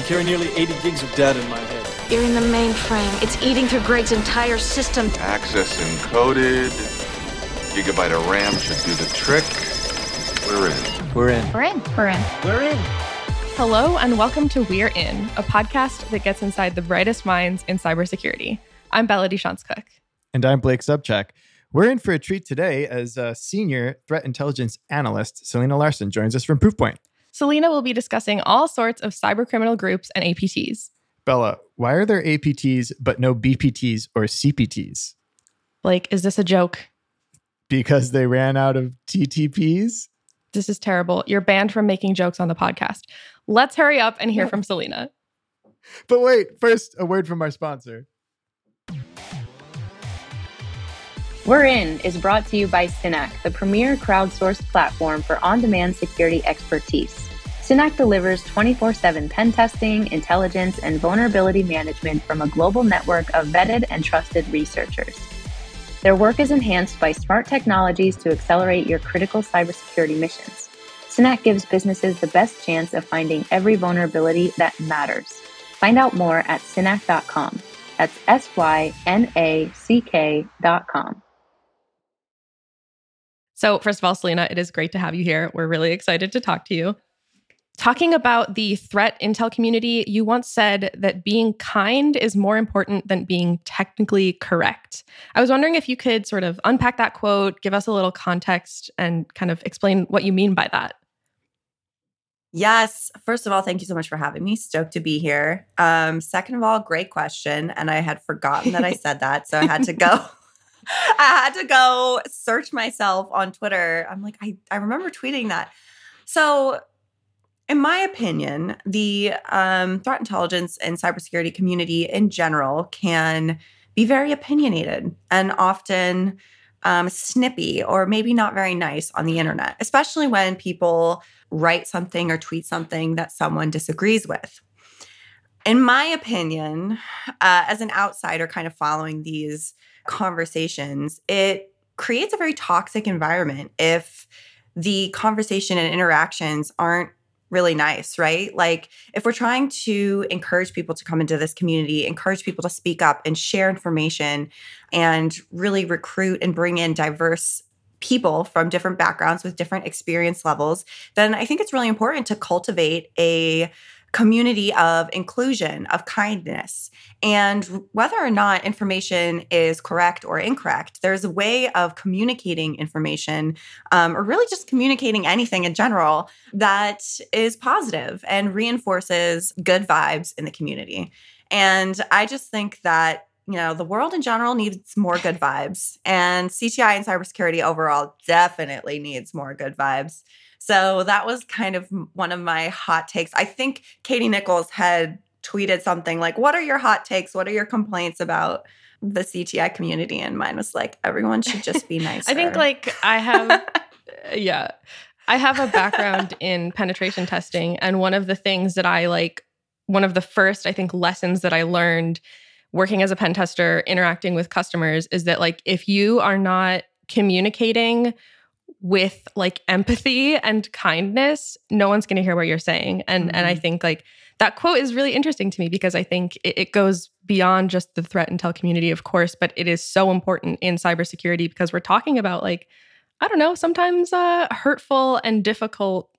can carry nearly 80 gigs of data in my head. You're in the mainframe. It's eating through Greg's entire system. Access encoded. Gigabyte of RAM should do the trick. We're in. We're in. We're in. We're in. We're in. Hello, and welcome to We're In, a podcast that gets inside the brightest minds in cybersecurity. I'm Bella DeShantz Cook. And I'm Blake Sobczak. We're in for a treat today as a senior threat intelligence analyst, Selena Larson, joins us from Proofpoint. Selena will be discussing all sorts of cybercriminal groups and APTs. Bella, why are there APTs but no BPTs or CPTs? Blake, is this a joke? Because they ran out of TTPs? This is terrible. You're banned from making jokes on the podcast. Let's hurry up and hear from Selena. But wait, first, a word from our sponsor. We're In is brought to you by Synack, the premier crowdsourced platform for on demand security expertise. Synack delivers 24 7 pen testing, intelligence, and vulnerability management from a global network of vetted and trusted researchers. Their work is enhanced by smart technologies to accelerate your critical cybersecurity missions. Synack gives businesses the best chance of finding every vulnerability that matters. Find out more at synack.com. That's S Y N A C K.com. So, first of all, Selena, it is great to have you here. We're really excited to talk to you. Talking about the threat intel community, you once said that being kind is more important than being technically correct. I was wondering if you could sort of unpack that quote, give us a little context, and kind of explain what you mean by that. Yes. First of all, thank you so much for having me. Stoked to be here. Um, second of all, great question. And I had forgotten that I said that. So I had to go. I had to go search myself on Twitter. I'm like, I, I remember tweeting that. So, in my opinion, the um, threat intelligence and cybersecurity community in general can be very opinionated and often um, snippy or maybe not very nice on the internet, especially when people write something or tweet something that someone disagrees with. In my opinion, uh, as an outsider kind of following these conversations, it creates a very toxic environment if the conversation and interactions aren't really nice, right? Like if we're trying to encourage people to come into this community, encourage people to speak up and share information and really recruit and bring in diverse people from different backgrounds with different experience levels, then I think it's really important to cultivate a community of inclusion, of kindness. And whether or not information is correct or incorrect, there's a way of communicating information um, or really just communicating anything in general that is positive and reinforces good vibes in the community. And I just think that you know, the world in general needs more good vibes, and CTI and cybersecurity overall definitely needs more good vibes. So that was kind of one of my hot takes. I think Katie Nichols had tweeted something like, What are your hot takes? What are your complaints about the CTI community? And mine was like, Everyone should just be nice. I think, like, I have, uh, yeah, I have a background in penetration testing. And one of the things that I like, one of the first, I think, lessons that I learned working as a pen tester, interacting with customers is that, like, if you are not communicating with like empathy and kindness, no one's going to hear what you're saying. And mm-hmm. and I mm-hmm. think like that quote is really interesting to me because I think it, it, goes beyond just the threat intel community, of course, but it is so important in cybersecurity because we're talking about like I don't know, sometimes uh, hurtful and difficult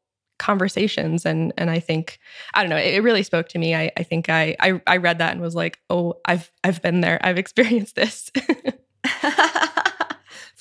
conversations and and I think I don't know it, it really spoke to me I I think I, I I read that and was like oh I've I've been there I've experienced this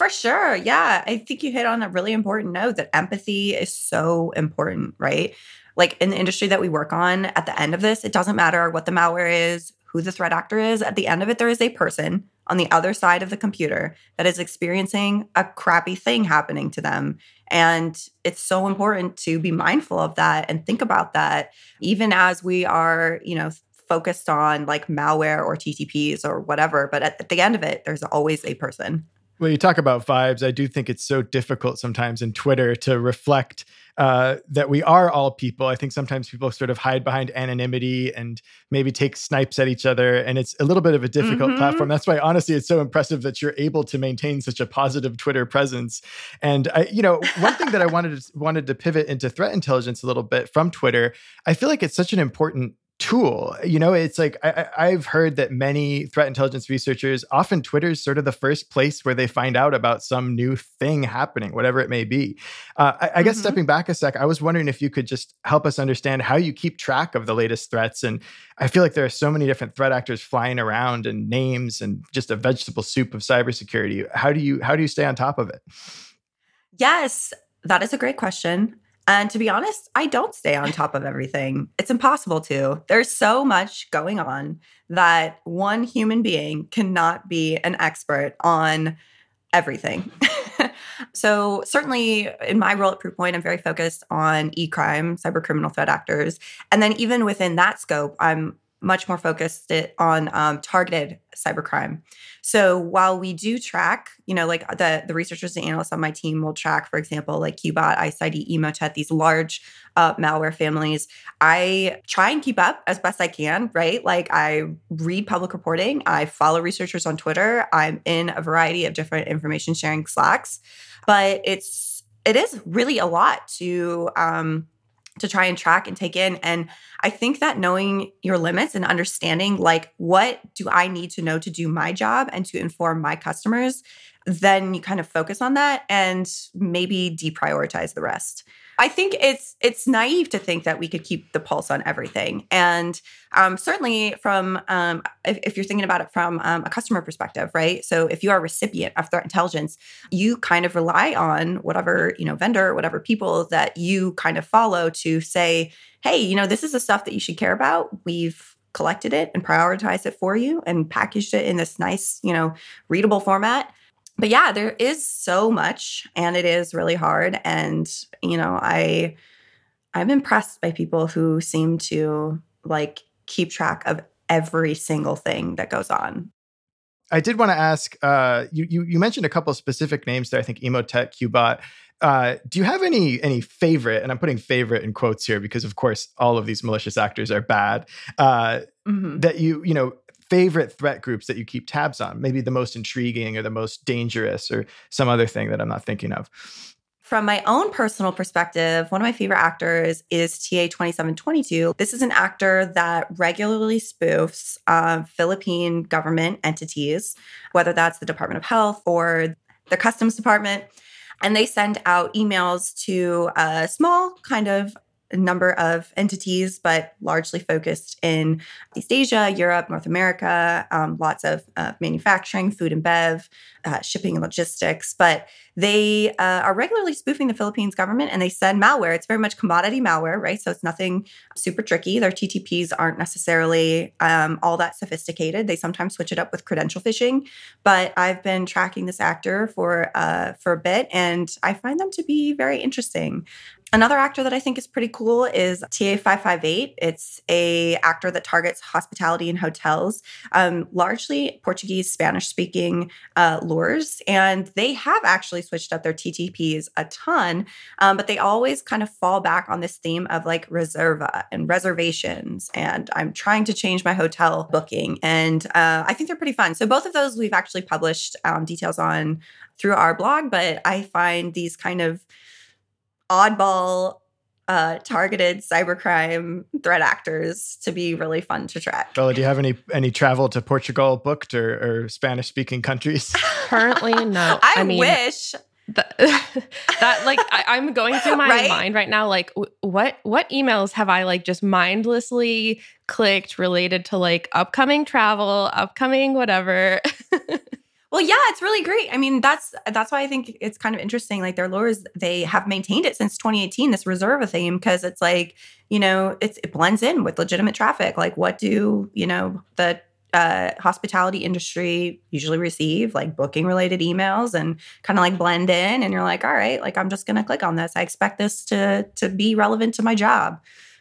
For sure. Yeah. I think you hit on a really important note that empathy is so important, right? Like in the industry that we work on, at the end of this, it doesn't matter what the malware is, who the threat actor is. At the end of it, there is a person on the other side of the computer that is experiencing a crappy thing happening to them. And it's so important to be mindful of that and think about that, even as we are, you know, focused on like malware or TTPs or whatever. But at, at the end of it, there's always a person. Well, you talk about vibes. I do think it's so difficult sometimes in Twitter to reflect uh, that we are all people. I think sometimes people sort of hide behind anonymity and maybe take snipes at each other, and it's a little bit of a difficult mm-hmm. platform. That's why, honestly, it's so impressive that you're able to maintain such a positive Twitter presence. And I, you know, one thing that I wanted to, wanted to pivot into threat intelligence a little bit from Twitter. I feel like it's such an important tool. You know, it's like I, have heard that many threat intelligence researchers often Twitter is sort of the first place where they find out about some new thing happening, whatever it may be. Uh, I, I guess mm-hmm. stepping back a sec, I was wondering if you could just help us understand how you keep track of the latest threats. And I feel like there are so many different threat actors flying around and names and just a vegetable soup of cybersecurity. How do you how do you stay on top of it? Yes, that is a great question. And to be honest, I don't stay on top of everything. It's impossible to. There's so much going on that one human being cannot be an expert on everything. so, certainly in my role at Proofpoint, I'm very focused on e crime, cyber criminal threat actors. And then, even within that scope, I'm much more focused on um, targeted cybercrime. So while we do track, you know, like the the researchers and analysts on my team will track, for example, like Qbot, IcedID, Emotet, these large uh, malware families. I try and keep up as best I can, right? Like I read public reporting, I follow researchers on Twitter, I'm in a variety of different information sharing Slacks, but it's it is really a lot to um, to try and track and take in. And I think that knowing your limits and understanding, like, what do I need to know to do my job and to inform my customers, then you kind of focus on that and maybe deprioritize the rest. I think it's it's naive to think that we could keep the pulse on everything, and um, certainly from um, if, if, you're thinking about it from um, a customer perspective, right? So if you are a recipient of threat intelligence, you kind of rely on whatever you know vendor, whatever people that you kind of follow to say, hey, you know, this is the stuff that you should care about. We've collected it and prioritized it for you and packaged it in this nice, you know, readable format but yeah, there is so much and it is really hard. And, you know, I I'm impressed by people who seem to like keep track of every single thing that goes on. I did want to ask. Uh, you, you, you mentioned a couple of specific names there. I think Emotet, Qbot. Uh, do you have any any favorite? And I'm putting favorite in quotes here because, of course, all of these malicious actors are bad. Uh, mm-hmm. That you you know favorite threat groups that you keep tabs on, maybe the most intriguing or the most dangerous or some other thing that I'm not thinking of. From my own personal perspective, one of my favorite actors is TA2722. This is an actor that regularly spoofs uh, Philippine government entities, whether that's the Department of Health or the Customs Department. And they send out emails to a small kind of number of entities, but largely focused in East Asia, Europe, North America, um, lots of uh, manufacturing, food and bev, uh, shipping and logistics. But they uh, are regularly spoofing the Philippines government and they send malware. It's very much commodity malware, right? So it's nothing super tricky. Their TTPs aren't necessarily um, all that sophisticated. They sometimes switch it up with credential phishing. But I've been tracking this actor for uh, for a bit, and I find them to be very interesting. Another actor that I think is pretty cool is TA558. It's a actor that targets hospitality and hotels, um, largely Portuguese, Spanish speaking uh, lures. And they have actually switched up their TTPs a ton, um, but they always kind of fall back on this theme of like reserva and reservations. And I'm trying to change my hotel booking. And uh, I think they're pretty fun. So both of those we've actually published um, details on through our blog, but I find these kind of oddball uh, targeted cybercrime threat actors to be really fun to track. Bella, do you have any any travel to Portugal booked or, or Spanish speaking countries? Currently, no. I, I mean, wish. That, that like I, am going through my right? mind right now like w- what what emails have i like just mindlessly clicked related to like upcoming travel upcoming whatever Well, yeah, it's really great. I mean, that's that's why I think it's kind of interesting. Like their lures, they have maintained it since 2018. This reserva theme because it's like you know it's it blends in with legitimate traffic. Like what do you know the uh, hospitality industry usually receive like booking related emails and kind of like blend in and you're like all right like i'm just to click on this i expect this to to be relevant to my job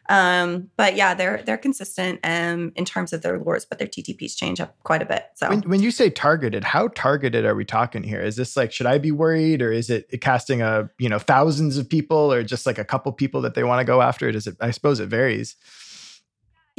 um, but yeah, they're they're consistent um, in terms of their lures, but their TTPs change up quite a bit. So when, when you say targeted, how targeted are we talking here? Is this like should I be worried, or is it casting a you know thousands of people, or just like a couple people that they want to go after? Does it? I suppose it varies.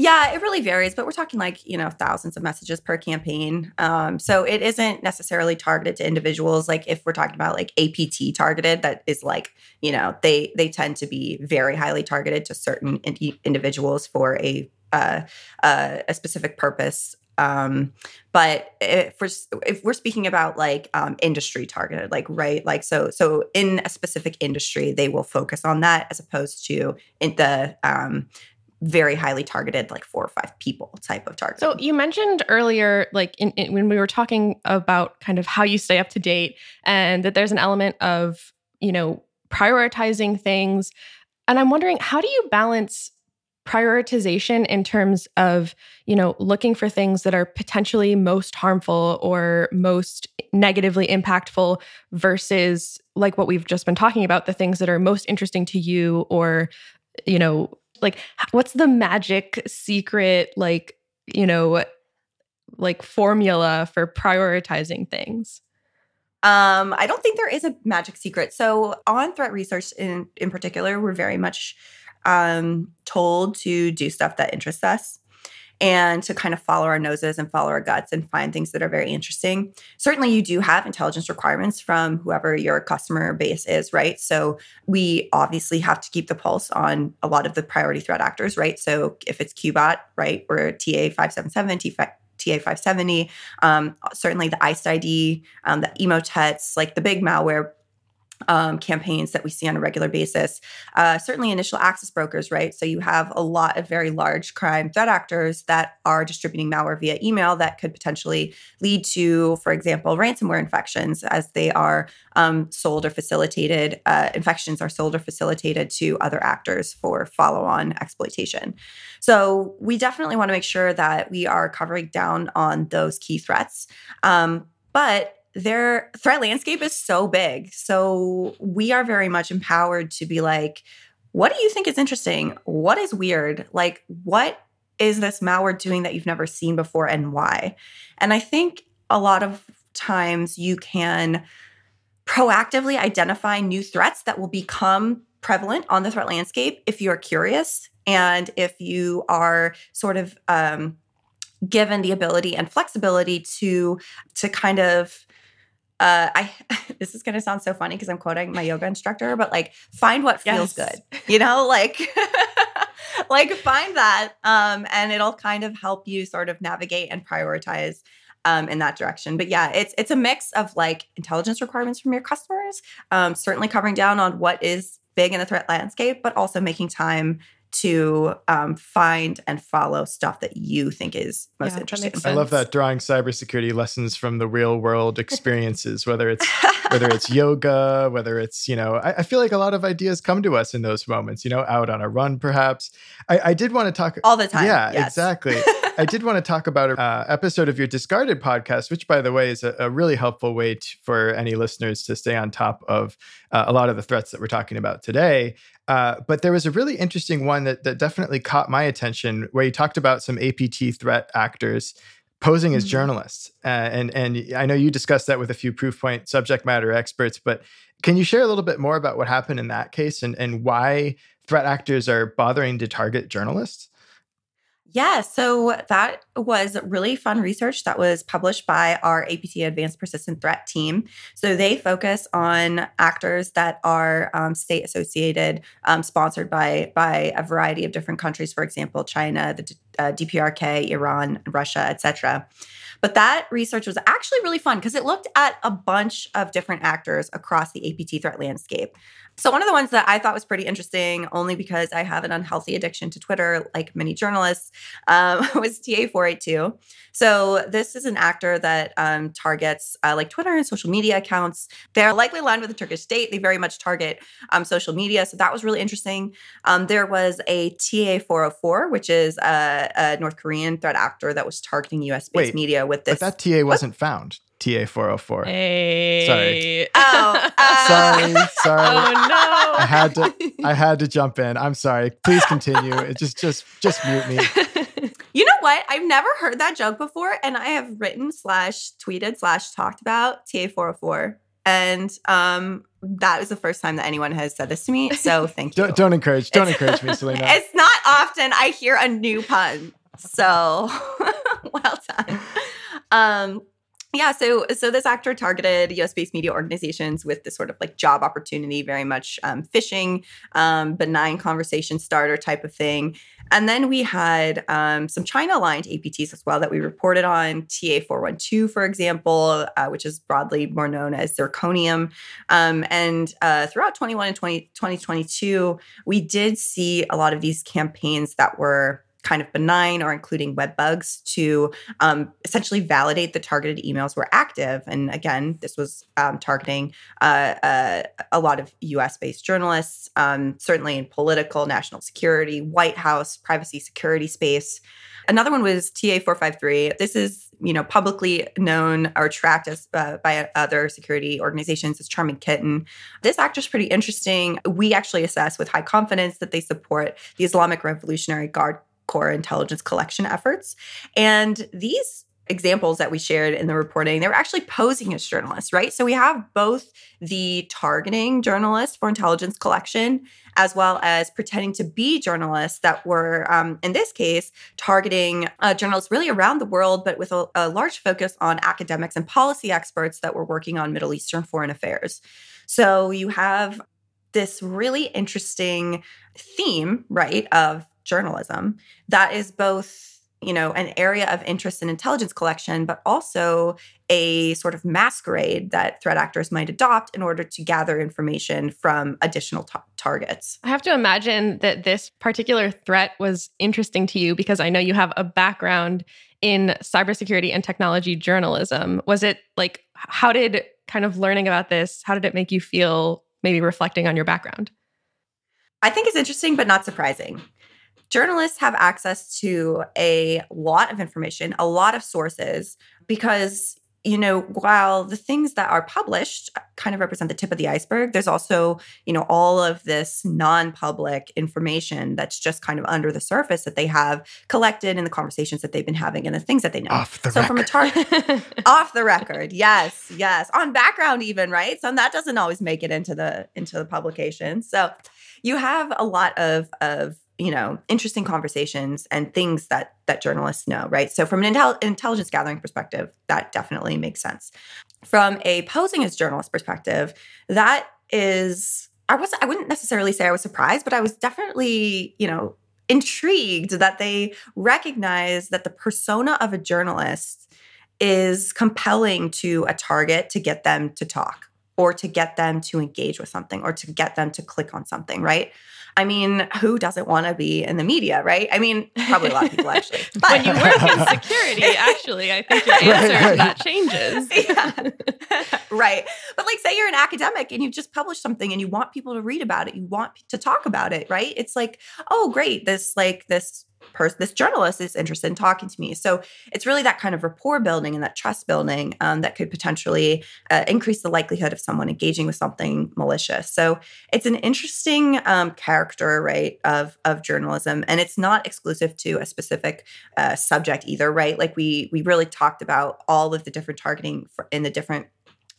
Yeah, it really varies, but we're talking like, you know, thousands of messages per campaign. Um, so it isn't necessarily targeted to individuals. Like if we're talking about like APT targeted, that is like, you know, they they tend to be very highly targeted to certain in- individuals for a uh, uh, a specific purpose. Um, but if we're, if we're speaking about like um, industry targeted, like right, like so so in a specific industry, they will focus on that as opposed to in the um, very highly targeted, like four or five people type of target. So you mentioned earlier, like in, in, when we were talking about kind of how you stay up to date, and that there's an element of you know prioritizing things, and I'm wondering how do you balance prioritization in terms of you know looking for things that are potentially most harmful or most negatively impactful versus like what we've just been talking about the things that are most interesting to you or you know like what's the magic secret like you know like formula for prioritizing things um, I don't think there is a magic secret. So on threat research in in particular, we're very much um, told to do stuff that interests us and to kind of follow our noses and follow our guts and find things that are very interesting. Certainly, you do have intelligence requirements from whoever your customer base is, right? So, we obviously have to keep the pulse on a lot of the priority threat actors, right? So, if it's QBot, right, or TA 577, TA 570, um, certainly the ICE um, the Emotets, like the big malware um, campaigns that we see on a regular basis. Uh, certainly, initial access brokers, right? So you have a lot of very large crime threat actors that are distributing malware via email that could potentially lead to, for example, ransomware infections as they are um, sold or facilitated. Uh, infections are sold or facilitated to other actors for follow on exploitation. So we definitely want to make sure that we are covering down on those key threats. Um, but their threat landscape is so big. So we are very much empowered to be like, what do you think is interesting? What is weird? Like, what is this malware doing that you've never seen before and why? And I think a lot of times you can proactively identify new threats that will become prevalent on the threat landscape if you're curious and if you are sort of um, given the ability and flexibility to to kind of uh, I this is gonna sound so funny because I'm quoting my yoga instructor, but like find what feels yes. good, you know, like like find that, um, and it'll kind of help you sort of navigate and prioritize um, in that direction. But yeah, it's it's a mix of like intelligence requirements from your customers, um, certainly covering down on what is big in the threat landscape, but also making time to um, find and follow stuff that you think is most yeah, interesting. I love that drawing cybersecurity lessons from the real world experiences, whether it's whether it's yoga, whether it's you know, I, I, feel like a lot of ideas come to us in those moments. You know, out on a run, perhaps. I, I did want to talk all the time. Yeah, yes. exactly. I did want to talk about an uh, episode of your Discarded podcast, which, by the way, is a, a really helpful way to, for any listeners to stay on top of uh, a lot of the threats that we're talking about today. Uh, but there was a really interesting one that, that definitely caught my attention where you talked about some APT threat actors posing as mm-hmm. journalists. Uh, and, and I know you discussed that with a few Proofpoint subject matter experts, but can you share a little bit more about what happened in that case and, and why threat actors are bothering to target journalists? Yeah, so that was really fun research that was published by our APT Advanced Persistent Threat team. So they focus on actors that are um, state associated, um, sponsored by by a variety of different countries. For example, China, the uh, DPRK, Iran, Russia, etc. But that research was actually really fun because it looked at a bunch of different actors across the APT threat landscape. So, one of the ones that I thought was pretty interesting, only because I have an unhealthy addiction to Twitter, like many journalists, um, was TA482. So, this is an actor that um, targets uh, like Twitter and social media accounts. They're likely aligned with the Turkish state. They very much target um, social media. So, that was really interesting. Um, there was a TA404, which is a, a, North Korean threat actor that was targeting US based media with this. But that TA wasn't what? found. TA 404. Hey. Sorry. Oh, uh, sorry, sorry. Oh no. I had to I had to jump in. I'm sorry. Please continue. It just just just mute me. You know what? I've never heard that joke before, and I have written slash tweeted slash talked about TA 404. And um that was the first time that anyone has said this to me. So thank you. don't, don't encourage, don't it's, encourage me, Selena. It's not often I hear a new pun. So well done. Um, yeah so so this actor targeted us based media organizations with this sort of like job opportunity very much um, phishing um, benign conversation starter type of thing And then we had um, some China aligned APTs as well that we reported on TA412, for example, uh, which is broadly more known as zirconium. Um, and uh, throughout 21 and 20, 2022, we did see a lot of these campaigns that were kind of benign or including web bugs to um, essentially validate the targeted emails were active. And again, this was um, targeting uh, uh, a lot of US based journalists, um, certainly in political, national security, White House, privacy security space. Another one was TA453. This is you know publicly known or tracked as uh, by other security organizations as Charming Kitten. This actor is pretty interesting. We actually assess with high confidence that they support the Islamic Revolutionary Guard Corps intelligence collection efforts. And these examples that we shared in the reporting, they were actually posing as journalists, right? So we have both the targeting journalists for intelligence collection, as well as pretending to be journalists that were, um, in this case, targeting uh, journalists really around the world, but with a, a large focus on academics and policy experts that were working on Middle Eastern foreign affairs. So you have this really interesting theme, right, of journalism. That is both you know an area of interest in intelligence collection but also a sort of masquerade that threat actors might adopt in order to gather information from additional t- targets. I have to imagine that this particular threat was interesting to you because i know you have a background in cybersecurity and technology journalism. Was it like how did kind of learning about this how did it make you feel maybe reflecting on your background? I think it's interesting, but not surprising journalists have access to a lot of information, a lot of sources, because you know, while the things that are published uh, kind of represent the tip of the iceberg, there's also, you know, all of this non public information that's just kind of under the surface that they have collected in the conversations that they've been having and the things that they know. Off the so, record. from a target, off the record, yes, yes, on background, even, right? So, that doesn't always make it into the into the publication. So, you have a lot of of you know interesting conversations and things that that journalists know right? So from an intel- intelligence gathering perspective that definitely makes sense. From a posing as journalist perspective that is i was i wouldn't necessarily say i was surprised but i was definitely you know intrigued that they recognize that the persona of a journalist is compelling to a target to get them to talk or to get them to engage with something or to get them to click on something right I mean, who doesn't want to be in the media, right? I mean, probably a lot of people actually. But when you work in security, actually, I think your answer right, right. that changes. yeah. right. But like say you're an academic and you've just published something and you want people to read about it, you want to talk about it, right? It's like, oh great, this like this person, this journalist is interested in talking to me. So it's really that kind of rapport building and that trust building um, that could potentially uh, increase the likelihood of someone engaging with something malicious. So it's an interesting um, character, right, of of journalism, and it's not exclusive to a specific uh, subject either, right? Like we we really talked about all of the different targeting for, in the different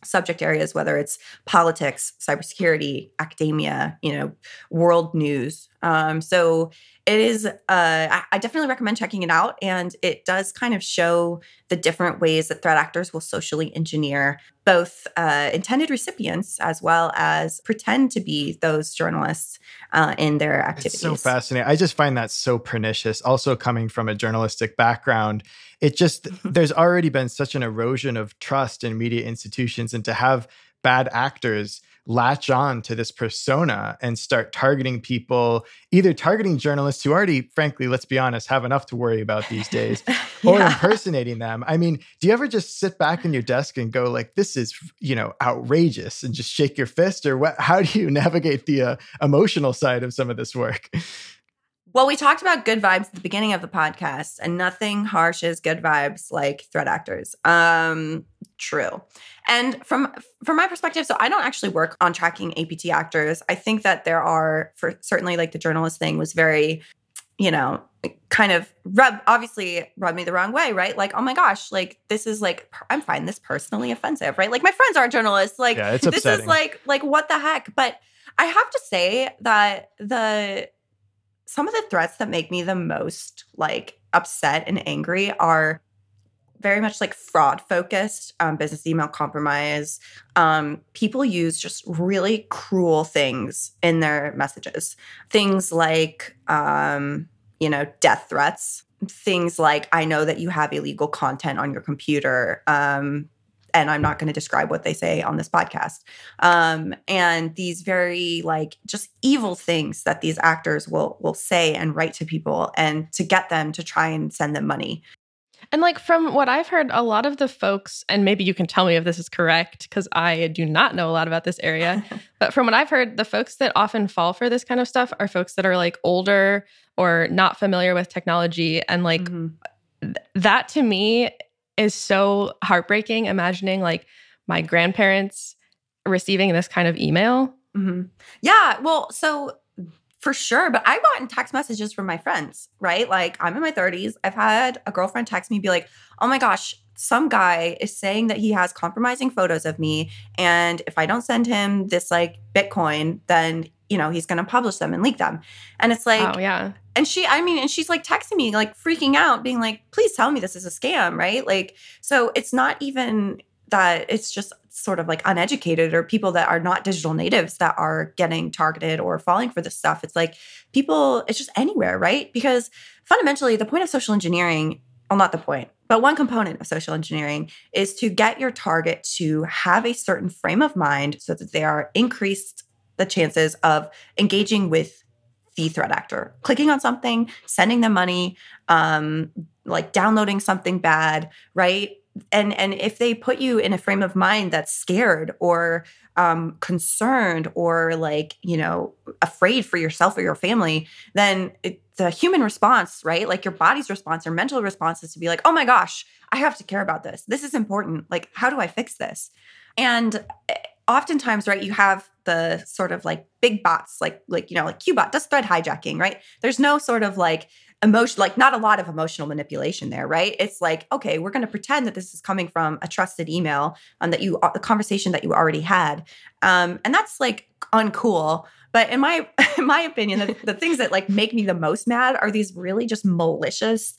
subject areas whether it's politics cybersecurity academia you know world news um, so it is uh, I, definitely recommend checking it out and it does kind of show the different ways that threat actors will socially engineer both uh, intended recipients as well as pretend to be those journalists uh, in their activities it's so fascinating i just find that so pernicious also coming from a journalistic background. It just there's already been such an erosion of trust in media institutions and to have bad actors latch on to this persona and start targeting people, either targeting journalists who already, frankly, let's be honest, have enough to worry about these days, yeah. or impersonating them. I mean, do you ever just sit back in your desk and go like, "This is, you know, outrageous," and just shake your fist, or what? How do you navigate the uh, emotional side of some of this work? Well, we talked about good vibes at the beginning of the podcast, and nothing harsh is good vibes like threat actors. Um, true. And from from my perspective, so I don't actually work on tracking APT actors. I think that there are, for certainly, like the journalist thing was very, you know, kind of rub obviously rubbed me the wrong way, right? Like, oh my gosh, like this is like I'm finding this personally offensive, right? Like my friends aren't journalists. Like yeah, this is like like what the heck? But I have to say that the some of the threats that make me the most like upset and angry are very much like fraud focused um, business email compromise um, people use just really cruel things in their messages things like um, you know, death threats, things like I know that you have illegal content on your computer. Um, and I'm not going to describe what they say on this podcast. Um, and these very like just evil things that these actors will will say and write to people and to get them to try and send them money. And like from what I've heard, a lot of the folks, and maybe you can tell me if this is correct, because I do not know a lot about this area. but from what I've heard, the folks that often fall for this kind of stuff are folks that are like older or not familiar with technology. And like mm-hmm. th- that to me is so heartbreaking imagining like my grandparents receiving this kind of email. Mm-hmm. Yeah. Well, so for sure. But I've gotten text messages from my friends, right? Like I'm in my 30s. I've had a girlfriend text me be like, oh my gosh, some guy is saying that he has compromising photos of me. And if I don't send him this like Bitcoin, then, you know, he's going to publish them and leak them. And it's like, oh, yeah. And she, I mean, and she's like texting me, like freaking out, being like, please tell me this is a scam, right? Like, so it's not even that it's just sort of like uneducated or people that are not digital natives that are getting targeted or falling for this stuff. It's like people, it's just anywhere, right? Because fundamentally, the point of social engineering, well, not the point, but one component of social engineering is to get your target to have a certain frame of mind so that they are increased the chances of engaging with the threat actor, clicking on something, sending them money, um, like downloading something bad, right? and and if they put you in a frame of mind that's scared or um, concerned or like you know afraid for yourself or your family then it, the human response right? Like your body's response or mental response is to be like oh my gosh i have to care about this. This is important. Like how do i fix this? And eh, oftentimes right you have the sort of like big bots like like you know like qbot does thread hijacking right? There's no sort of like emotion like not a lot of emotional manipulation there right? It's like okay we're going to pretend that this is coming from a trusted email and that you the conversation that you already had. Um, and that's like uncool. But in my in my opinion the, the things that like make me the most mad are these really just malicious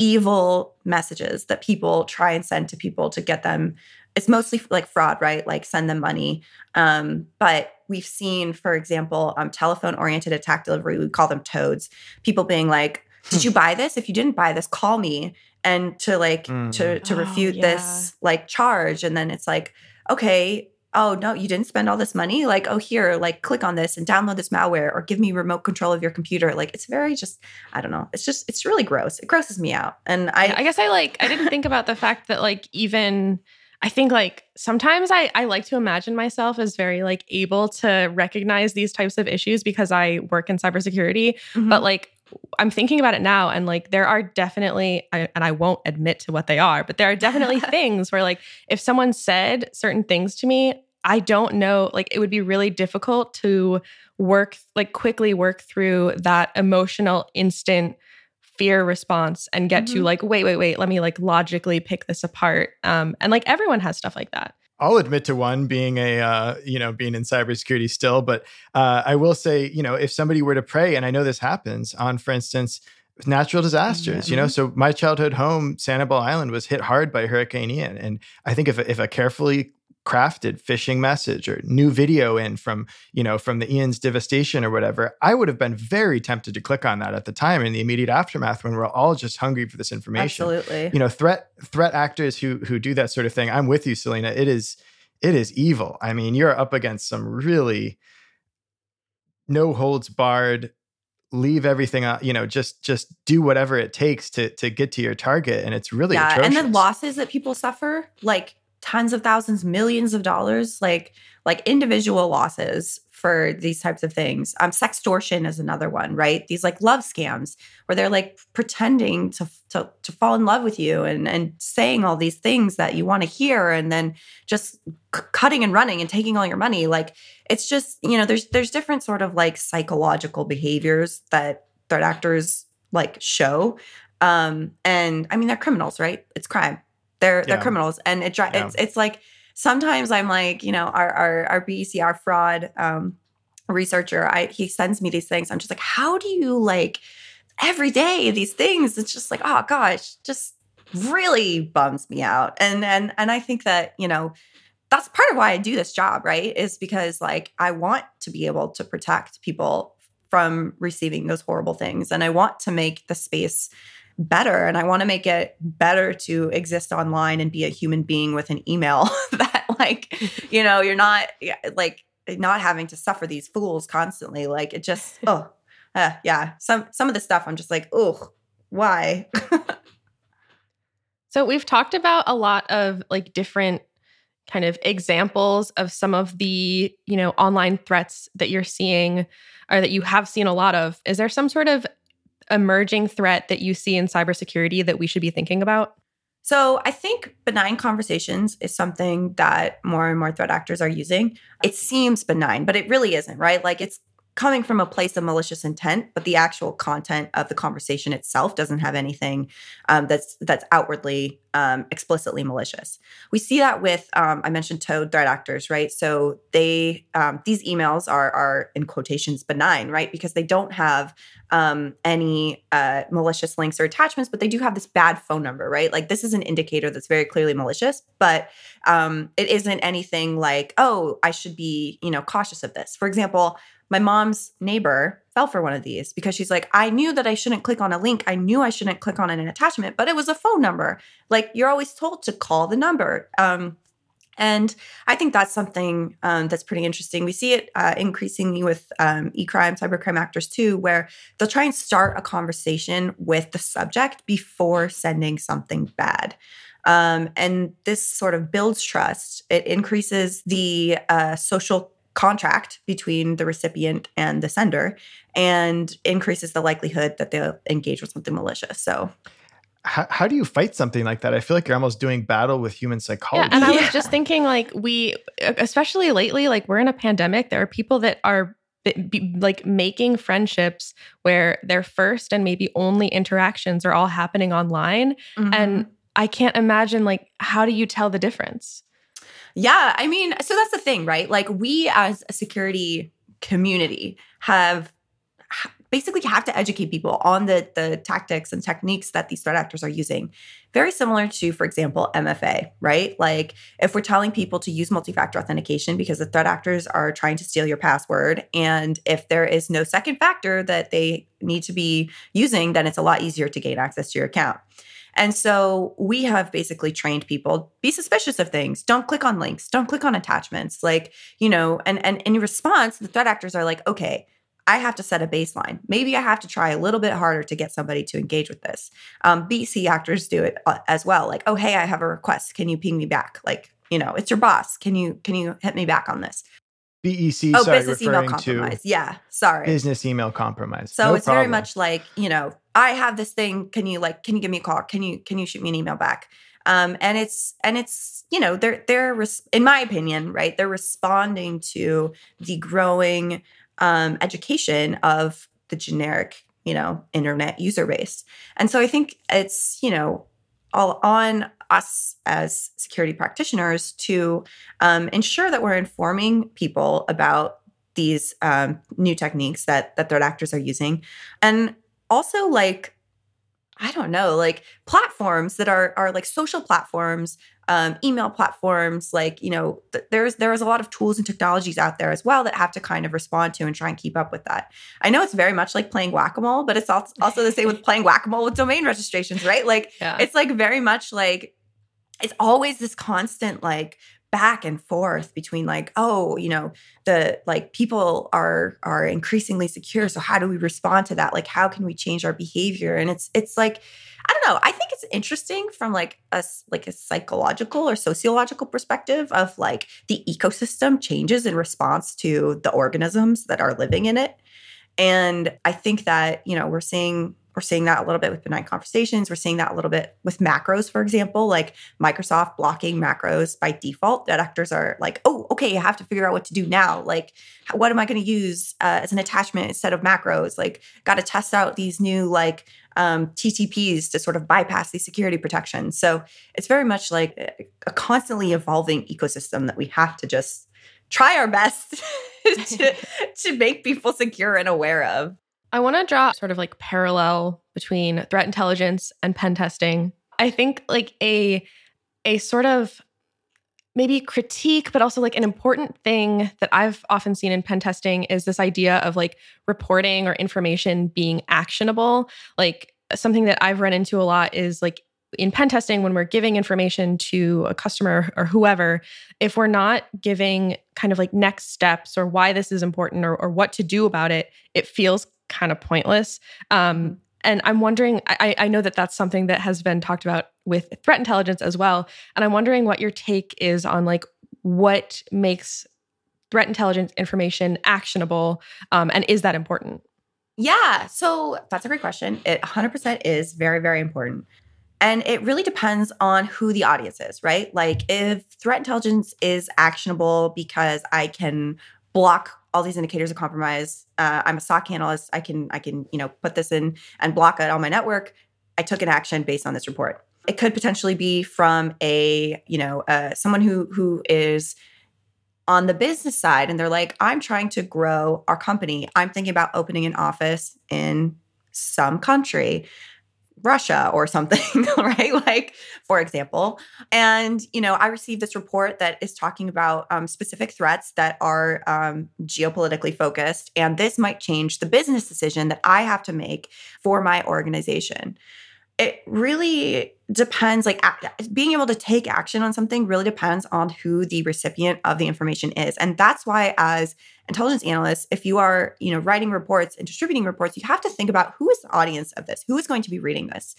evil messages that people try and send to people to get them it's mostly like fraud right like send them money um, but we've seen for example um, telephone oriented attack delivery we call them toads people being like did you buy this? If you didn't buy this, call me and to like mm. to to oh, refute yeah. this like charge. And then it's like, okay, oh no, you didn't spend all this money. Like, oh here, like click on this and download this malware or give me remote control of your computer. Like it's very just, I don't know. It's just it's really gross. It grosses me out. And I I guess I like I didn't think about the fact that like even I think like sometimes I I like to imagine myself as very like able to recognize these types of issues because I work in cybersecurity. Mm-hmm. But like I'm thinking about it now and like there are definitely I, and I won't admit to what they are, but there are definitely things where like if someone said certain things to me, I don't know like it would be really difficult to work like quickly work through that emotional instant fear response and get mm-hmm. to like wait wait wait let me like logically pick this apart um and like everyone has stuff like that I'll admit to one being a uh, you know being in cybersecurity still, but uh, I will say you know if somebody were to pray, and I know this happens on, for instance, natural disasters. Mm-hmm. You know, so my childhood home, Sanibel Island, was hit hard by Hurricane Ian, and I think if if a carefully crafted phishing message or new video in from you know from the Ian's devastation or whatever, I would have been very tempted to click on that at the time in the immediate aftermath when we're all just hungry for this information. Absolutely, you know, threat threat actors who who do that sort of thing. I'm with you, Selena. It is it is evil. I mean, you're up against some really no holds barred leave everything out you know just just do whatever it takes to to get to your target and it's really yeah atrocious. and the losses that people suffer like tens of thousands, millions of dollars, like like individual losses for these types of things. Um, sextortion is another one, right? These like love scams where they're like pretending to to, to fall in love with you and and saying all these things that you want to hear, and then just c- cutting and running and taking all your money. Like it's just you know there's there's different sort of like psychological behaviors that threat actors like show. Um, and I mean they're criminals, right? It's crime they're yeah. they're criminals, and it yeah. it's it's like sometimes I'm like, you know, our our our BECR fraud um, researcher, I he sends me these things. I'm just like, how do you like every day these things? It's just like, oh gosh, just really bums me out. And and and I think that you know that's part of why I do this job, right? Is because like I want to be able to protect people from receiving those horrible things. And I want to make the space better and I want to make it better to exist online and be a human being with an email that like, you know, you're not like not having to suffer these fools constantly. Like it just, oh, uh, yeah. Some some of the stuff I'm just like, oh, why? so we've talked about a lot of like different kind of examples of some of the you know online threats that you're seeing or that you have seen a lot of is there some sort of emerging threat that you see in cybersecurity that we should be thinking about so I think benign conversations is something that more and more threat actors are using. It seems benign, but it really isn't, right? Like it's coming from a place of malicious intent, but the actual content of the conversation itself doesn't have anything um, that's that's outwardly um, explicitly malicious. We see that with um, I mentioned Toad threat actors, right? So they um, these emails are are in quotations benign, right? Because they don't have um, any uh, malicious links or attachments, but they do have this bad phone number, right? Like this is an indicator that's very clearly malicious, but um, it isn't anything like oh I should be you know cautious of this. For example my mom's neighbor fell for one of these because she's like, I knew that I shouldn't click on a link. I knew I shouldn't click on an attachment, but it was a phone number. Like you're always told to call the number. Um, and I think that's something um, that's pretty interesting. We see it uh, increasingly with um, e-crime, cybercrime actors too, where they'll try and start a conversation with the subject before sending something bad. Um, and this sort of builds trust. It increases the uh, social contract between the recipient and the sender and increases the likelihood that they'll engage with something malicious. So how, how do you fight something like that? I feel like you're almost doing battle with human psychology. Yeah, and I was just thinking, like, we, especially lately, like, we're in a pandemic. There are people that are be, like making friendships where their first and maybe only interactions are all happening online. Mm-hmm. And I can't imagine, like, how do you tell the difference? Yeah, I mean, so that's the thing, right? Like we as a security community have basically have to educate people on the the tactics and techniques that these threat actors are using. Very similar to, for example, MFA, right? Like if we're telling people to use multi-factor authentication because the threat actors are trying to steal your password, and if there is no second factor that they need to be using, then it's a lot easier to gain access to your account. And so we have basically trained people be suspicious of things. Don't click on links. Don't click on attachments. Like, you know, and and in response, the threat actors are like, okay, I have to set a baseline. Maybe I have to try a little bit harder to get somebody to engage with this. Um, BC actors do it uh, as well. Like, oh, hey, I have a request. Can you ping me back? Like, you know, it's your boss. Can you can you hit me back on this? BEC, oh, sorry, business email compromise. Yeah, sorry. Business email compromise. So no it's problem. very much like, you know, I have this thing. Can you like, can you give me a call? Can you, can you shoot me an email back? Um, and it's, and it's, you know, they're, they're, res- in my opinion, right. They're responding to the growing um, education of the generic, you know, internet user base. And so I think it's, you know, all on us as security practitioners to um, ensure that we're informing people about these um, new techniques that that threat actors are using, and also like I don't know, like platforms that are are like social platforms, um, email platforms. Like you know, th- there's there's a lot of tools and technologies out there as well that have to kind of respond to and try and keep up with that. I know it's very much like playing whack a mole, but it's also also the same with playing whack a mole with domain registrations, right? Like yeah. it's like very much like it's always this constant like back and forth between like oh you know the like people are are increasingly secure so how do we respond to that? Like how can we change our behavior? And it's it's like i don't know i think it's interesting from like a like a psychological or sociological perspective of like the ecosystem changes in response to the organisms that are living in it. And i think that you know we're seeing we're seeing that a little bit with benign conversations. We're seeing that a little bit with macros, for example, like Microsoft blocking macros by default. That actors are like, oh, okay, I have to figure out what to do now. Like, what am I going to use uh, as an attachment instead of macros? Like, got to test out these new like um, TTPs to sort of bypass these security protections. So it's very much like a constantly evolving ecosystem that we have to just try our best to, to make people secure and aware of. I want to draw sort of like parallel between threat intelligence and pen testing. I think like a a sort of maybe critique, but also like an important thing that I've often seen in pen testing is this idea of like reporting or information being actionable. Like something that I've run into a lot is like in pen testing, when we're giving information to a customer or whoever, if we're not giving kind of like next steps or why this is important or, or what to do about it, it feels kind of pointless. Um, and I'm wondering, I, I know that that's something that has been talked about with threat intelligence as well. And I'm wondering what your take is on like what makes threat intelligence information actionable um, and is that important? Yeah, so that's a great question. It 100% is very, very important. And it really depends on who the audience is, right? Like if threat intelligence is actionable because I can block all these indicators of compromise. Uh, I'm a SOC analyst. I can I can you know put this in and block it on my network. I took an action based on this report. It could potentially be from a you know uh, someone who who is on the business side and they're like i'm trying to grow our company i'm thinking about opening an office in some country Russia or something, right? Like, for example. And, you know, I received this report that is talking about um, specific threats that are um, geopolitically focused. And this might change the business decision that I have to make for my organization. It really depends, like, being able to take action on something really depends on who the recipient of the information is. And that's why, as intelligence analysts, if you are, you know, writing reports and distributing reports, you have to think about who is the audience of this? Who is going to be reading this?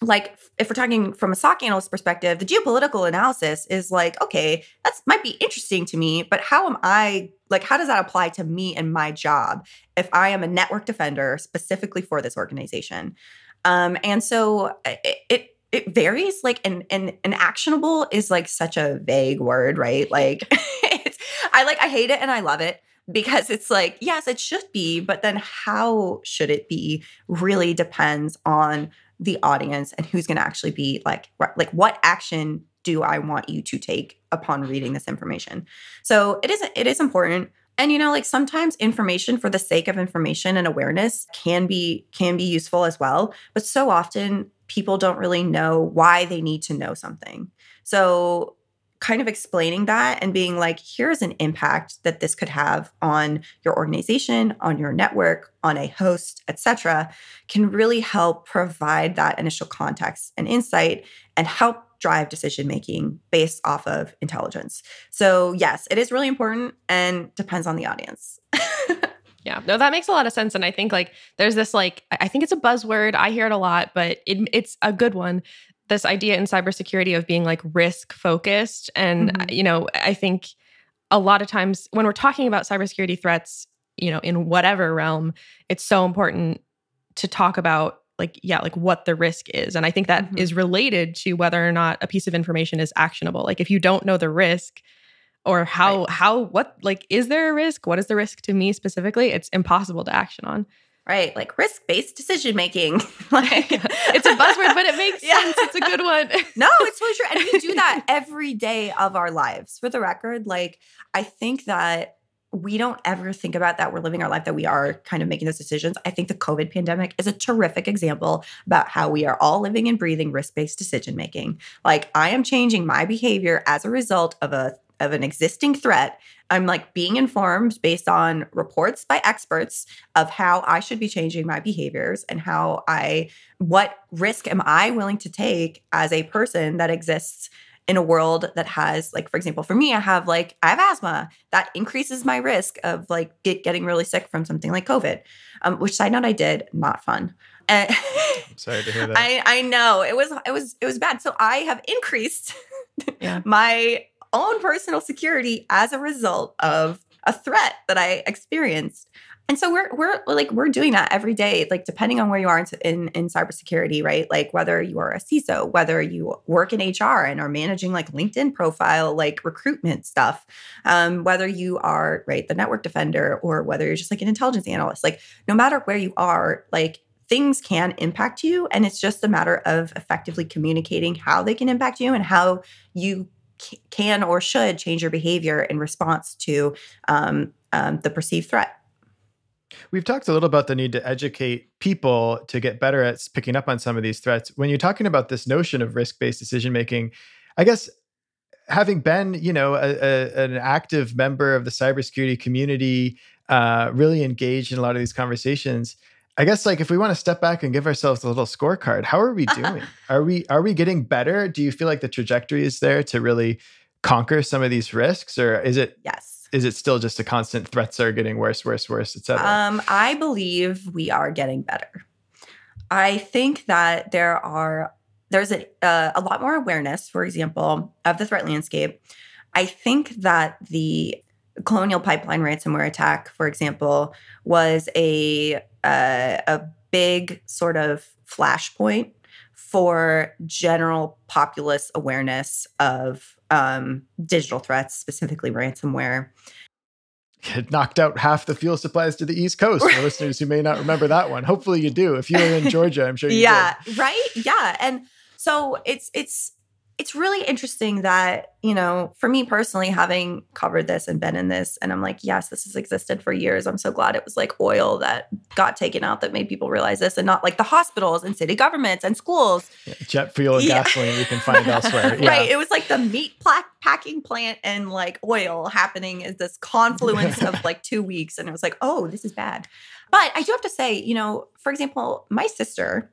Like if we're talking from a SOC analyst perspective, the geopolitical analysis is like, okay, that's might be interesting to me, but how am I like how does that apply to me and my job if I am a network defender specifically for this organization? Um, and so it, it it varies like and and and actionable is like such a vague word right like it's i like i hate it and i love it because it's like, yes, it should be, but then how should it be really depends on the audience and who's going to actually be like, like what action do I want you to take upon reading this information? So it is it is important. And you know, like sometimes information for the sake of information and awareness can be can be useful as well, but so often people don't really know why they need to know something. So kind of explaining that and being like, here's an impact that this could have on your organization, on your network, on a host, etc., can really help provide that initial context and insight and help drive decision making based off of intelligence. So, yes, it is really important and depends on the audience. Yeah, no, that makes a lot of sense. And I think like there's this like I think it's a buzzword. I hear it a lot, but it, it's a good one this idea in cybersecurity of being like risk focused. And, mm-hmm. you know, I think a lot of times when we're talking about cybersecurity threats, you know, in whatever realm, it's so important to talk about like yeah like what the risk is and i think that mm-hmm. is related to whether or not a piece of information is actionable like if you don't know the risk or how right. how what like is there a risk what is the risk to me specifically it's impossible to action on right? Like risk based decision making. like it's a buzzword, but it makes yeah. sense. It's a good one. no, it's totally true. And we do that every day of our lives. For the record, like I think that we don't ever think about that we're living our life that we are kind of making those decisions. I think the COVID pandemic is a terrific example about how we are all living and breathing risk-based decision making. Like I am changing my behavior as a result of a of an existing threat I'm like being informed based on reports by experts of how I should be changing my behaviors and how I, what risk am I willing to take as a person that exists in a world that has like for example for me i have like i have asthma that increases my risk of like get, getting really sick from something like covid um, which side note i did not fun and sorry to hear that i i know it was it was it was bad so i have increased yeah. my own personal security as a result of a threat that I experienced. And so we're we're like we're doing that every day, like depending on where you are in in, in cybersecurity, right? Like whether you are a CISO, whether you work in HR and are managing like LinkedIn profile, like recruitment stuff, um, whether you are right the network defender or whether you're just like an intelligence analyst, like no matter where you are, like things can impact you, and it's just a matter of effectively communicating how they can impact you and how you can or should change your behavior in response to um, um, the perceived threat. We've talked a little about the need to educate people to get better at picking up on some of these threats. When you're talking about this notion of risk based decision making, I guess having been, you know, a, a, an active member of the cybersecurity community, uh, really engaged in a lot of these conversations. I guess like if we want to step back and give ourselves a little scorecard, how are we doing? are we are we getting better? Do you feel like the trajectory is there to really conquer some of these risks, or is it yes? Is it still just a constant threats are getting worse, worse, worse, etc.? Um, I believe we are getting better. I think that there are there's a, uh, a lot more awareness, for example, of the threat landscape. I think that the Colonial Pipeline ransomware attack, for example, was a uh, a big sort of flashpoint for general populace awareness of um, digital threats, specifically ransomware. It knocked out half the fuel supplies to the East Coast. For listeners who may not remember that one, hopefully you do. If you were in Georgia, I'm sure you yeah, did. right. Yeah, and so it's it's it's really interesting that, you know, for me personally, having covered this and been in this, and I'm like, yes, this has existed for years. I'm so glad it was like oil that got taken out that made people realize this and not like the hospitals and city governments and schools. Yeah, jet fuel and yeah. gasoline we can find elsewhere. Yeah. Right. It was like the meat pla- packing plant and like oil happening is this confluence of like two weeks. And it was like, oh, this is bad. But I do have to say, you know, for example, my sister,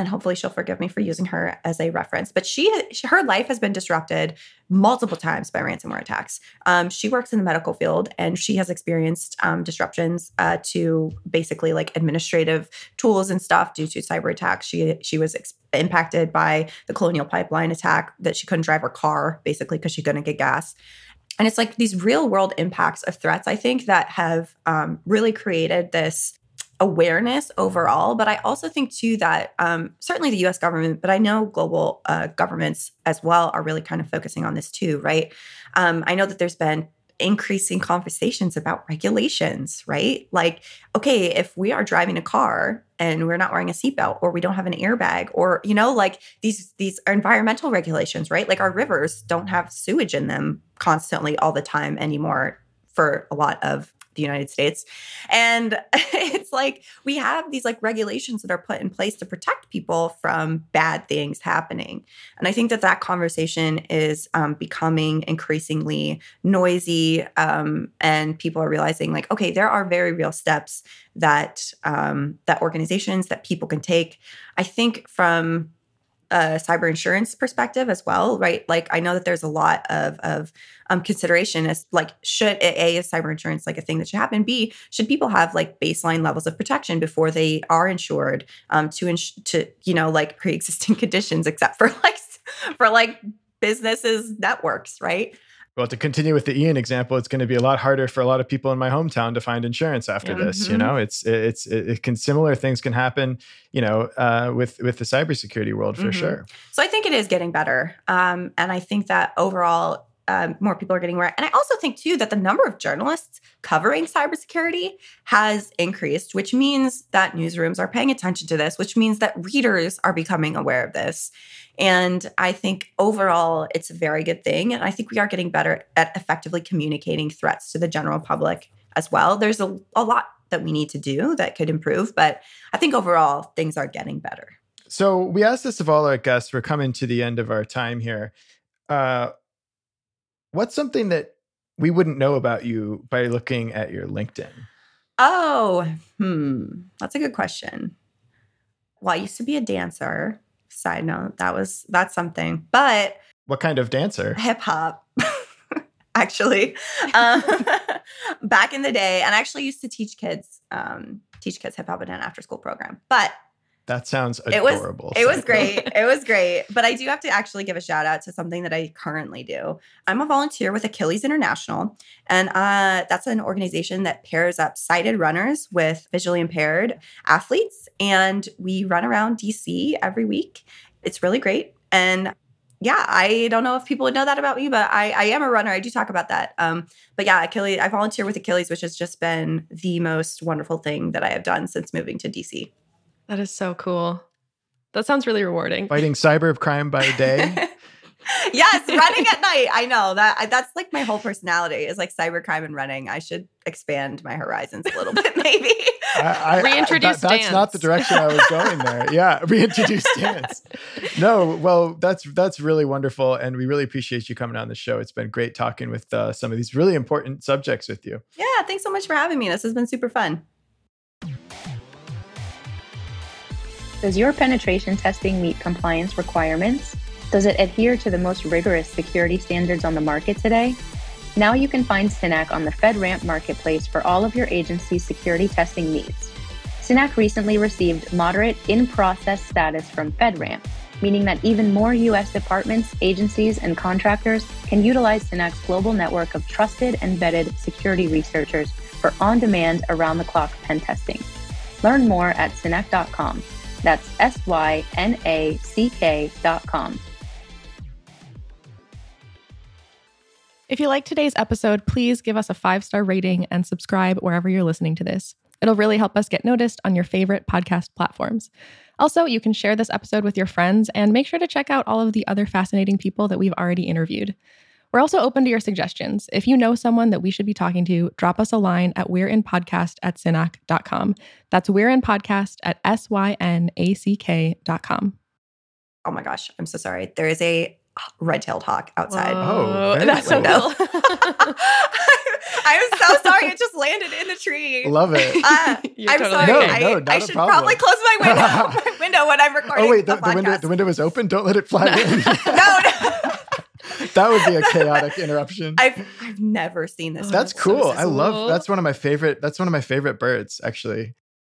and hopefully she'll forgive me for using her as a reference. But she, her life has been disrupted multiple times by ransomware attacks. Um, she works in the medical field, and she has experienced um, disruptions uh, to basically like administrative tools and stuff due to cyber attacks. She she was ex- impacted by the Colonial Pipeline attack that she couldn't drive her car basically because she couldn't get gas. And it's like these real world impacts of threats, I think, that have um, really created this awareness overall. But I also think too that um, certainly the U.S. government, but I know global uh, governments as well are really kind of focusing on this too, right? Um, I know that there's been increasing conversations about regulations, right? Like, okay, if we are driving a car and we're not wearing a seatbelt or we don't have an airbag or you know like these these environmental regulations right like our rivers don't have sewage in them constantly all the time anymore for a lot of the United States. And it's like we have these like regulations that are put in place to protect people from bad things happening. And I think that that conversation is um, becoming increasingly noisy. Um, and people are realizing like, okay, there are very real steps that um, that organizations that people can take. I think from a cyber insurance perspective as well, right? Like I know that there's a lot of of um, consideration as like should a is cyber insurance like a thing that should happen? B should people have like baseline levels of protection before they are insured um, to ins- to you know like pre existing conditions, except for like for like businesses networks, right? Well, to continue with the Ian example, it's going to be a lot harder for a lot of people in my hometown to find insurance after yeah. this. Mm-hmm. You know, it's it's it can similar things can happen. You know, uh, with with the cybersecurity world for mm-hmm. sure. So I think it is getting better, um, and I think that overall um, more people are getting aware. And I also think too that the number of journalists covering cybersecurity has increased, which means that newsrooms are paying attention to this, which means that readers are becoming aware of this. And I think overall, it's a very good thing. And I think we are getting better at effectively communicating threats to the general public as well. There's a, a lot that we need to do that could improve, but I think overall, things are getting better. So we asked this of all our guests. We're coming to the end of our time here. Uh, what's something that we wouldn't know about you by looking at your LinkedIn? Oh, hmm. That's a good question. Well, I used to be a dancer. Side note, that was that's something. But what kind of dancer? Hip hop. actually. Um, back in the day, and I actually used to teach kids, um, teach kids hip hop in an after school program. But that sounds adorable. It was, it was great. it was great. But I do have to actually give a shout out to something that I currently do. I'm a volunteer with Achilles International, and uh, that's an organization that pairs up sighted runners with visually impaired athletes. And we run around DC every week. It's really great. And yeah, I don't know if people would know that about me, but I, I am a runner. I do talk about that. Um, but yeah, Achilles, I volunteer with Achilles, which has just been the most wonderful thing that I have done since moving to DC. That is so cool. That sounds really rewarding. Fighting cyber crime by day. yes, running at night. I know that that's like my whole personality is like cybercrime and running. I should expand my horizons a little bit, maybe. I, I, Reintroduce that- That's not the direction I was going there. Yeah, reintroduce dance. No, well, that's that's really wonderful, and we really appreciate you coming on the show. It's been great talking with uh, some of these really important subjects with you. yeah, thanks so much for having me. This has been super fun. Does your penetration testing meet compliance requirements? Does it adhere to the most rigorous security standards on the market today? Now you can find Synack on the FedRAMP marketplace for all of your agency's security testing needs. Synack recently received moderate in process status from FedRAMP, meaning that even more U.S. departments, agencies, and contractors can utilize Synack's global network of trusted and vetted security researchers for on demand, around the clock pen testing. Learn more at synack.com. That's S Y N A C K dot com. If you like today's episode, please give us a five star rating and subscribe wherever you're listening to this. It'll really help us get noticed on your favorite podcast platforms. Also, you can share this episode with your friends and make sure to check out all of the other fascinating people that we've already interviewed. We're also open to your suggestions. If you know someone that we should be talking to, drop us a line at we're in podcast at synack.com. That's we're in podcast at S-Y-N-A-C-K.com. Oh my gosh, I'm so sorry. There is a red-tailed hawk outside. Oh, very that's so cool. cool. I'm so sorry. It just landed in the tree. Love it. Uh, I'm totally sorry. okay. I, No, no, not I a should problem. probably close my window, my window when I'm recording. oh wait, the, the, the window the window is open. Don't let it fly in. no, no. That would be a chaotic interruption. I've I've never seen this. That's before. cool. So I this is- love that's one of my favorite that's one of my favorite birds actually.